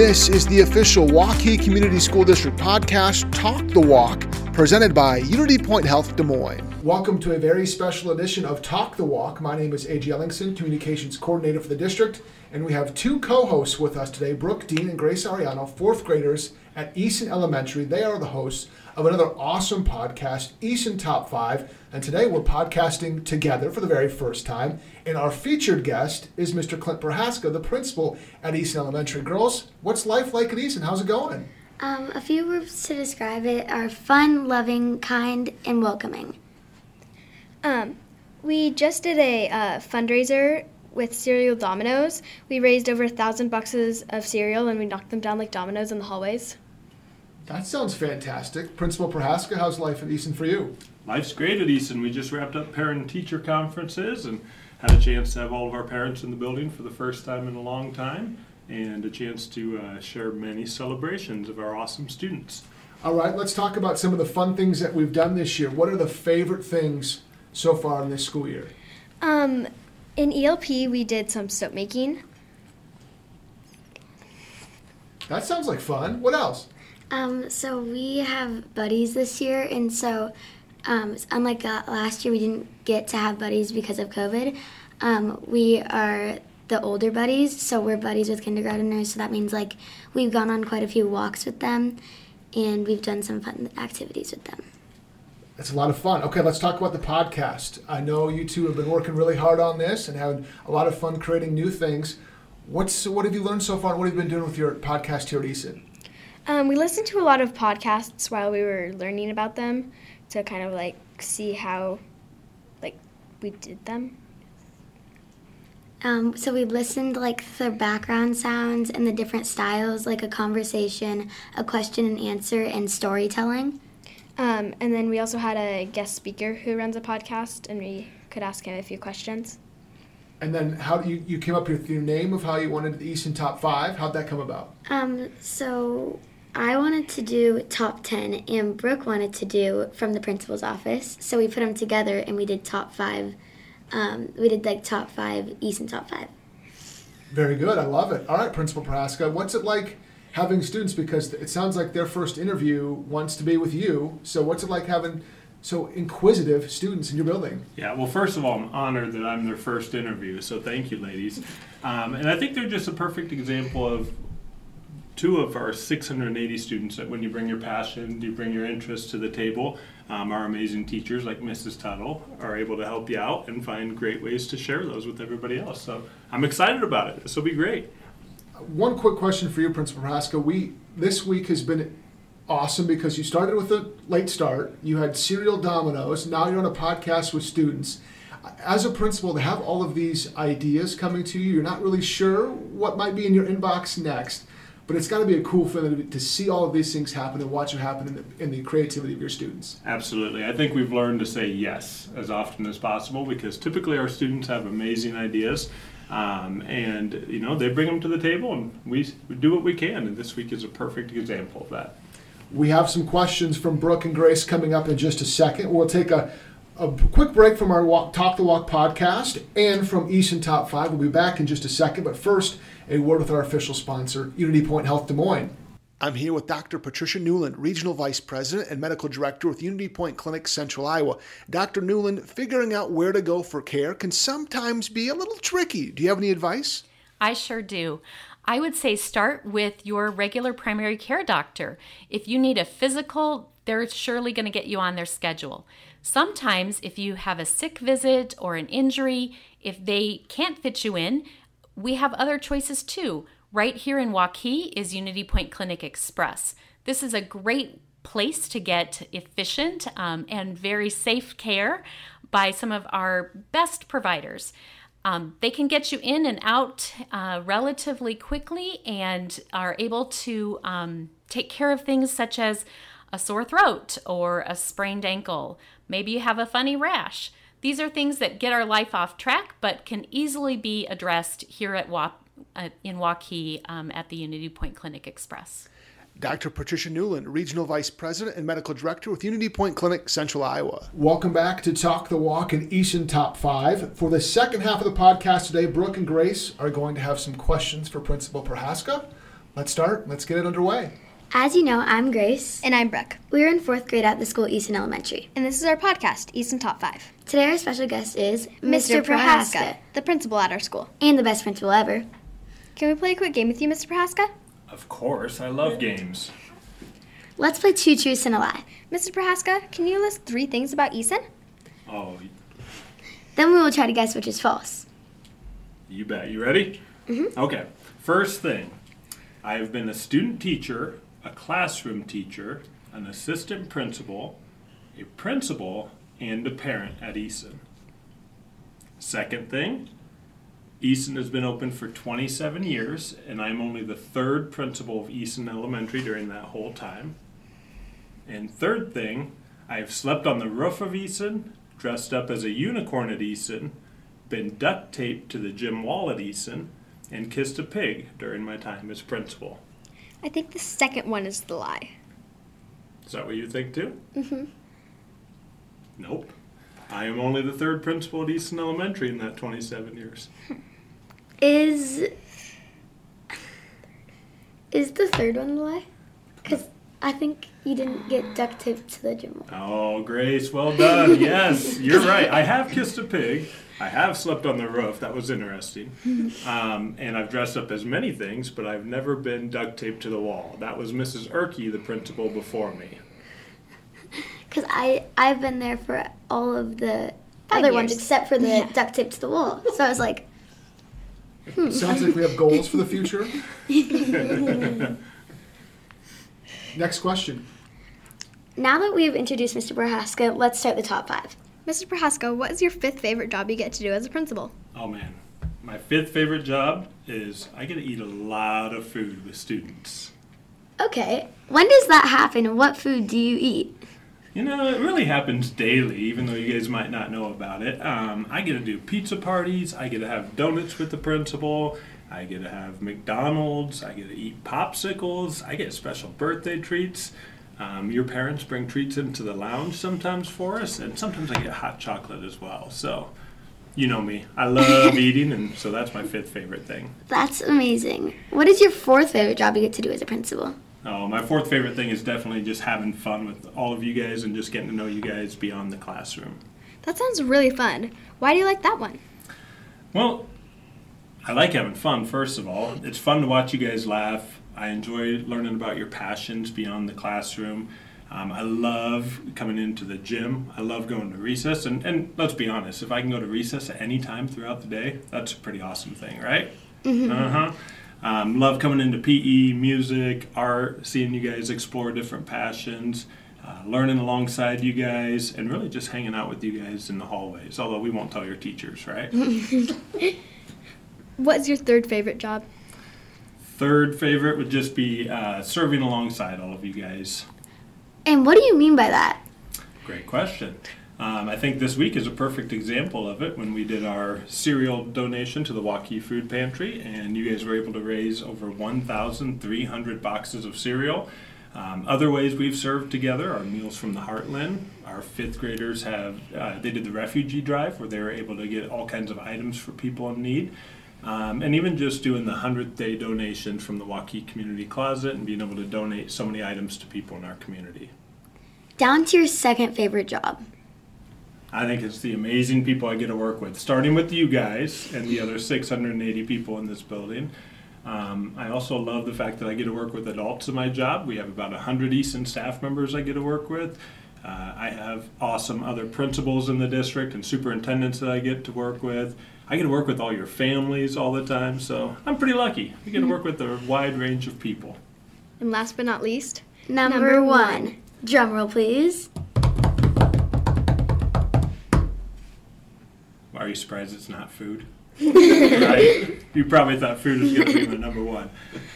This is the official Waukee Community School District podcast, Talk the Walk, presented by Unity Point Health Des Moines. Welcome to a very special edition of Talk the Walk. My name is A.J. Ellingson, Communications Coordinator for the district, and we have two co hosts with us today Brooke Dean and Grace Ariano, fourth graders at Easton Elementary. They are the hosts of another awesome podcast, Easton Top 5. And today we're podcasting together for the very first time. And our featured guest is Mr. Clint Prohaska, the principal at Easton Elementary. Girls, what's life like at Easton? How's it going? Um, a few words to describe it are fun, loving, kind, and welcoming. Um, we just did a uh, fundraiser with cereal dominoes. We raised over a thousand boxes of cereal and we knocked them down like dominoes in the hallways. That sounds fantastic. Principal Prohaska, how's life at Easton for you? Life's great at Easton. We just wrapped up parent and teacher conferences and had a chance to have all of our parents in the building for the first time in a long time and a chance to uh, share many celebrations of our awesome students. All right, let's talk about some of the fun things that we've done this year. What are the favorite things so far in this school year? Um, in ELP, we did some soap making. That sounds like fun. What else? Um, so we have buddies this year, and so um, unlike uh, last year, we didn't get to have buddies because of COVID. Um, we are the older buddies, so we're buddies with kindergarteners. So that means like we've gone on quite a few walks with them, and we've done some fun activities with them. It's a lot of fun. Okay, let's talk about the podcast. I know you two have been working really hard on this and having a lot of fun creating new things. What's what have you learned so far? What have you been doing with your podcast here at Easton? Um, we listened to a lot of podcasts while we were learning about them to kind of like see how like we did them. Um, so we listened like the background sounds and the different styles, like a conversation, a question and answer, and storytelling. Um, and then we also had a guest speaker who runs a podcast, and we could ask him a few questions. And then how do you, you came up with your name of how you wanted the Easton Top 5. How'd that come about? Um, so I wanted to do top 10, and Brooke wanted to do from the principal's office. So we put them together and we did top five. Um, we did like top five, Easton top five. Very good. I love it. All right, Principal Prohaska, what's it like having students? Because it sounds like their first interview wants to be with you. So what's it like having so inquisitive students in your building? Yeah, well, first of all, I'm honored that I'm their first interview, so thank you, ladies. Um, and I think they're just a perfect example of two of our 680 students that when you bring your passion, you bring your interest to the table, um, our amazing teachers like Mrs. Tuttle are able to help you out and find great ways to share those with everybody else. So I'm excited about it. This will be great. One quick question for you, Principal Prohaska. We this week has been awesome because you started with a late start. You had cereal dominoes. Now you're on a podcast with students. As a principal, to have all of these ideas coming to you, you're not really sure what might be in your inbox next. But it's got to be a cool feeling to see all of these things happen and watch it happen in the, in the creativity of your students. Absolutely. I think we've learned to say yes as often as possible because typically our students have amazing ideas. Um, and you know they bring them to the table and we, do what we can. And this week is a perfect example of that. We have some questions from brooke and grace coming up in just a second. We'll take a, a quick break from our walk, talk the walk podcast and from easton top 5 we'll be back in just a second. But first a word with our official sponsor unity point health des moines I'm here with Dr. Patricia Newland, Regional Vice President and Medical Director with Unity Point Clinic Central Iowa. Dr. Newland, figuring out where to go for care can sometimes be a little tricky. Do you have any advice? I sure do. I would say start with your regular primary care doctor. If you need a physical, they're surely going to get you on their schedule. Sometimes, if you have a sick visit or an injury, if they can't fit you in, we have other choices too. Right here in Waukee is Unity Point Clinic Express. This is a great place to get efficient um, and very safe care by some of our best providers. Um, they can get you in and out uh, relatively quickly and are able to um, take care of things such as a sore throat or a sprained ankle. Maybe you have a funny rash. These are things that get our life off track but can easily be addressed here at WAP uh, in Waukee um, at the Unity Point Clinic Express. Dr. Patricia Newland, Regional Vice President and Medical Director with Unity Point Clinic, Central Iowa. Welcome back to Talk the Walk in Easton Top 5. For the second half of the podcast today, Brooke and Grace are going to have some questions for Principal Prohaska. Let's start. Let's get it underway. As you know, I'm Grace. And I'm Brooke. We're in fourth grade at the school Easton Elementary. And this is our podcast, Easton Top 5. Today, our special guest is Mr. Prohaska, the principal at our school. and the best principal ever. Can we play a quick game with you, Mr. Prohaska? Of course, I love games. Let's play two truths and a lie. Mr. Prohaska, can you list three things about Easton? Oh, Then we will try to guess which is false. you bet. You ready? Mm-hmm. Okay. First thing, I have been a student teacher, a classroom teacher, an assistant principal, a principal, and a parent at Easton. Second thing, Easton has been open for 27 years, and I'm only the third principal of Easton Elementary during that whole time. And third thing, I have slept on the roof of Easton, dressed up as a unicorn at Easton, been duct taped to the gym wall at Easton, and kissed a pig during my time as principal. I think the second one is the lie. Is that what you think too? Mm-hmm. Nope. I am only the third principal at Easton Elementary in that 27 years. Is is the third one the lie? Because I think you didn't get duct taped to the gym. Oh, Grace, well done. Yes, you're right. I have kissed a pig. I have slept on the roof. That was interesting. Um, and I've dressed up as many things, but I've never been duct taped to the wall. That was Mrs. Erkey, the principal before me. Because I I've been there for all of the Five other ones except for the duct tape to the wall. So I was like, Hmm. Sounds like we have goals for the future. Next question. now that we've introduced Mr. Prohaska, let's start the top five. Mr. Prohaska, what is your fifth favorite job you get to do as a principal? Oh man, my fifth favorite job is I get to eat a lot of food with students. Okay, when does that happen and what food do you eat? You know, it really happens daily, even though you guys might not know about it. Um, I get to do pizza parties. I get to have donuts with the principal. I get to have McDonald's. I get to eat popsicles. I get special birthday treats. Um, your parents bring treats into the lounge sometimes for us, and sometimes I get hot chocolate as well. So, you know me. I love eating, and so that's my fifth favorite thing. That's amazing. What is your fourth favorite job you get to do as a principal? Oh, my fourth favorite thing is definitely just having fun with all of you guys and just getting to know you guys beyond the classroom. That sounds really fun. Why do you like that one? Well, I like having fun, first of all. It's fun to watch you guys laugh. I enjoy learning about your passions beyond the classroom. Um, I love coming into the gym. I love going to recess. And, and let's be honest, if I can go to recess at any time throughout the day, that's a pretty awesome thing, right? Uh huh. Um, love coming into PE, music, art, seeing you guys explore different passions, uh, learning alongside you guys, and really just hanging out with you guys in the hallways. Although we won't tell your teachers, right? What is your third favorite job? Third favorite would just be uh, serving alongside all of you guys. And what do you mean by that? Great question. Um, I think this week is a perfect example of it when we did our cereal donation to the Waukee Food Pantry, and you guys were able to raise over 1,300 boxes of cereal. Um, other ways we've served together are Meals from the Heartland. Our fifth graders have, uh, they did the refugee drive where they were able to get all kinds of items for people in need. Um, and even just doing the 100th day donation from the Waukee Community Closet and being able to donate so many items to people in our community. Down to your second favorite job. I think it's the amazing people I get to work with, starting with you guys and the other 680 people in this building. Um, I also love the fact that I get to work with adults in my job. We have about 100 Easton staff members I get to work with. Uh, I have awesome other principals in the district and superintendents that I get to work with. I get to work with all your families all the time, so I'm pretty lucky. We get to work with a wide range of people. And last but not least, Number, Number one. one. Drum roll, please. Are you surprised it's not food? right? You probably thought food was going to be my number one.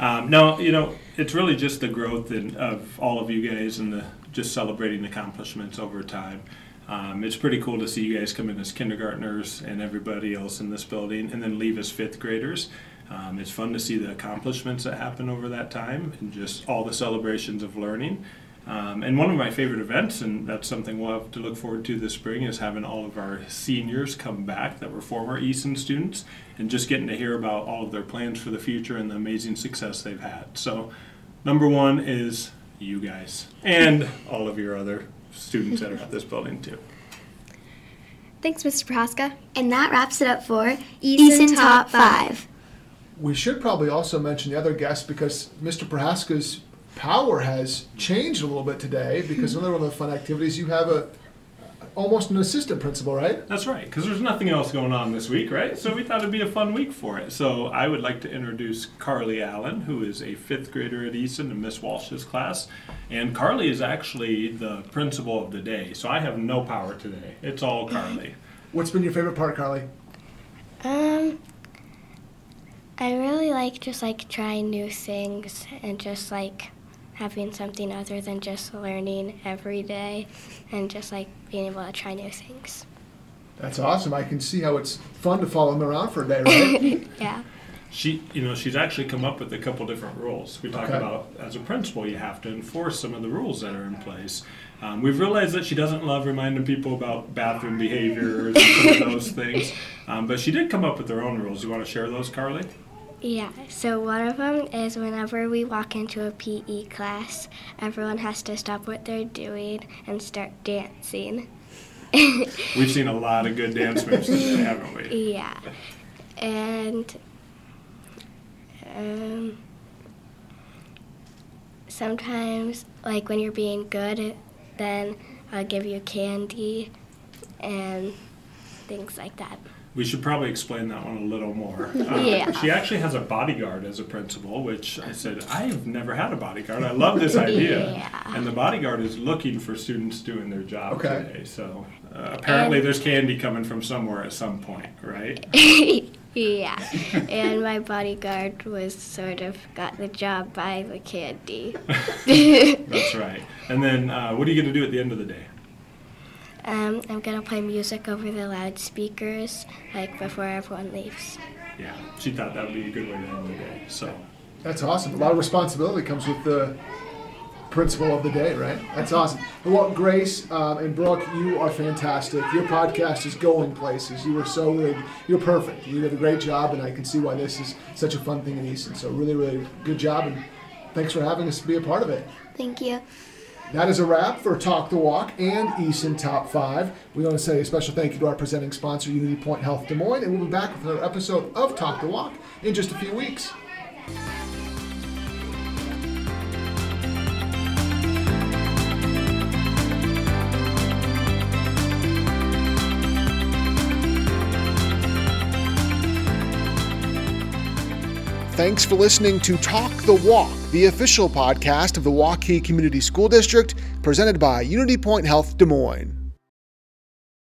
Um, no, you know, it's really just the growth in, of all of you guys and the just celebrating accomplishments over time. Um, it's pretty cool to see you guys come in as kindergartners and everybody else in this building, and then leave as fifth graders. Um, it's fun to see the accomplishments that happen over that time and just all the celebrations of learning. Um, and one of my favorite events, and that's something we'll have to look forward to this spring, is having all of our seniors come back that were former Easton students and just getting to hear about all of their plans for the future and the amazing success they've had. So, number one is you guys and all of your other students that are at this building, too. Thanks, Mr. Prohaska. And that wraps it up for Easton Easton Top Top 5. We should probably also mention the other guests because Mr. Prohaska's power has changed a little bit today because another one of the fun activities you have a almost an assistant principal, right? That's right, because there's nothing else going on this week, right? So we thought it'd be a fun week for it. So I would like to introduce Carly Allen, who is a fifth grader at Easton in Miss Walsh's class. And Carly is actually the principal of the day, so I have no power today. It's all Carly. What's been your favorite part, Carly? Um, I really like just like trying new things and just like having something other than just learning every day and just like being able to try new things. That's awesome. I can see how it's fun to follow him around for a day, right? Yeah. She, you know, she's actually come up with a couple different rules. We talk Okay. about as a principal, you have to enforce some of the rules that are in place. Um, we've realized that she doesn't love reminding people about bathroom behaviors and some of those things, um, but she did come up with her own rules. You want to share those, Carly? Yeah, so one of them is whenever we walk into a PE class, everyone has to stop what they're doing and start dancing. We've seen a lot of good dance moves today, haven't we? Yeah. And um, sometimes, like when you're being good, then I'll give you candy and things like that. We should probably explain that one a little more. Uh, Yeah. She actually has a bodyguard as a principal, which I said, I've never had a bodyguard. I love this idea. Yeah. And the bodyguard is looking for students doing their job Okay. today. So uh, apparently there's candy coming from somewhere at some point, right? yeah. And my bodyguard was sort of got the job by the candy. That's right. And then uh, what are you going to do at the end of the day? Um, I'm gonna play music over the loudspeakers, like before everyone leaves. Yeah, she thought that would be a good way to end the day. So That's awesome. A lot of responsibility comes with the principal of the day, right? That's awesome. Well, Grace um, and Brooke, you are fantastic. Your podcast is going places. You are so good. You're perfect. You did a great job, and I can see why this is such a fun thing in Easton. So really, really good job, and thanks for having us be a part of it. Thank you. That is a wrap for Talk the Walk and Easton Top 5. We want to say a special thank you to our presenting sponsor, Unity Point Health Des Moines, and we'll be back with another episode of Talk the Walk in just a few weeks. Thanks for listening to Talk the Walk, the official podcast of the Waukee Community School District, presented by Unity Point Health Des Moines.